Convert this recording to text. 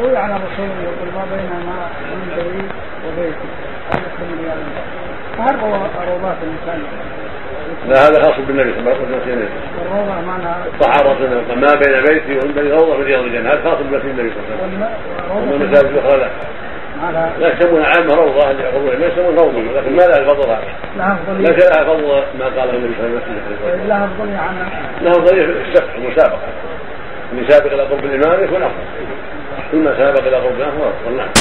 روي عن الرسول يقول ما بينما منبري وبيتي هل روضات الانسان لا هذا خاص بالنبي صلى الله عليه وسلم. الروضة معناها الصحابة رسول ما بين بيتي ومنبري روضة من رياض الجنة. هذا خاص بالنبي صلى الله عليه وسلم. أما المساجد الأخرى لا. لا يسمونها عامة روضة اللي يحفظونها ما يسمون روضة لكن ما لها الفضل هذا لها ليس لها فضل ما قاله النبي صلى الله عليه وسلم. لها أفضلية عن له ضريح السبق المسابقة من سابق إلى قرب الإمام يكون أفضل كل ما سابق إلى قرب الإمام هو أفضل نعم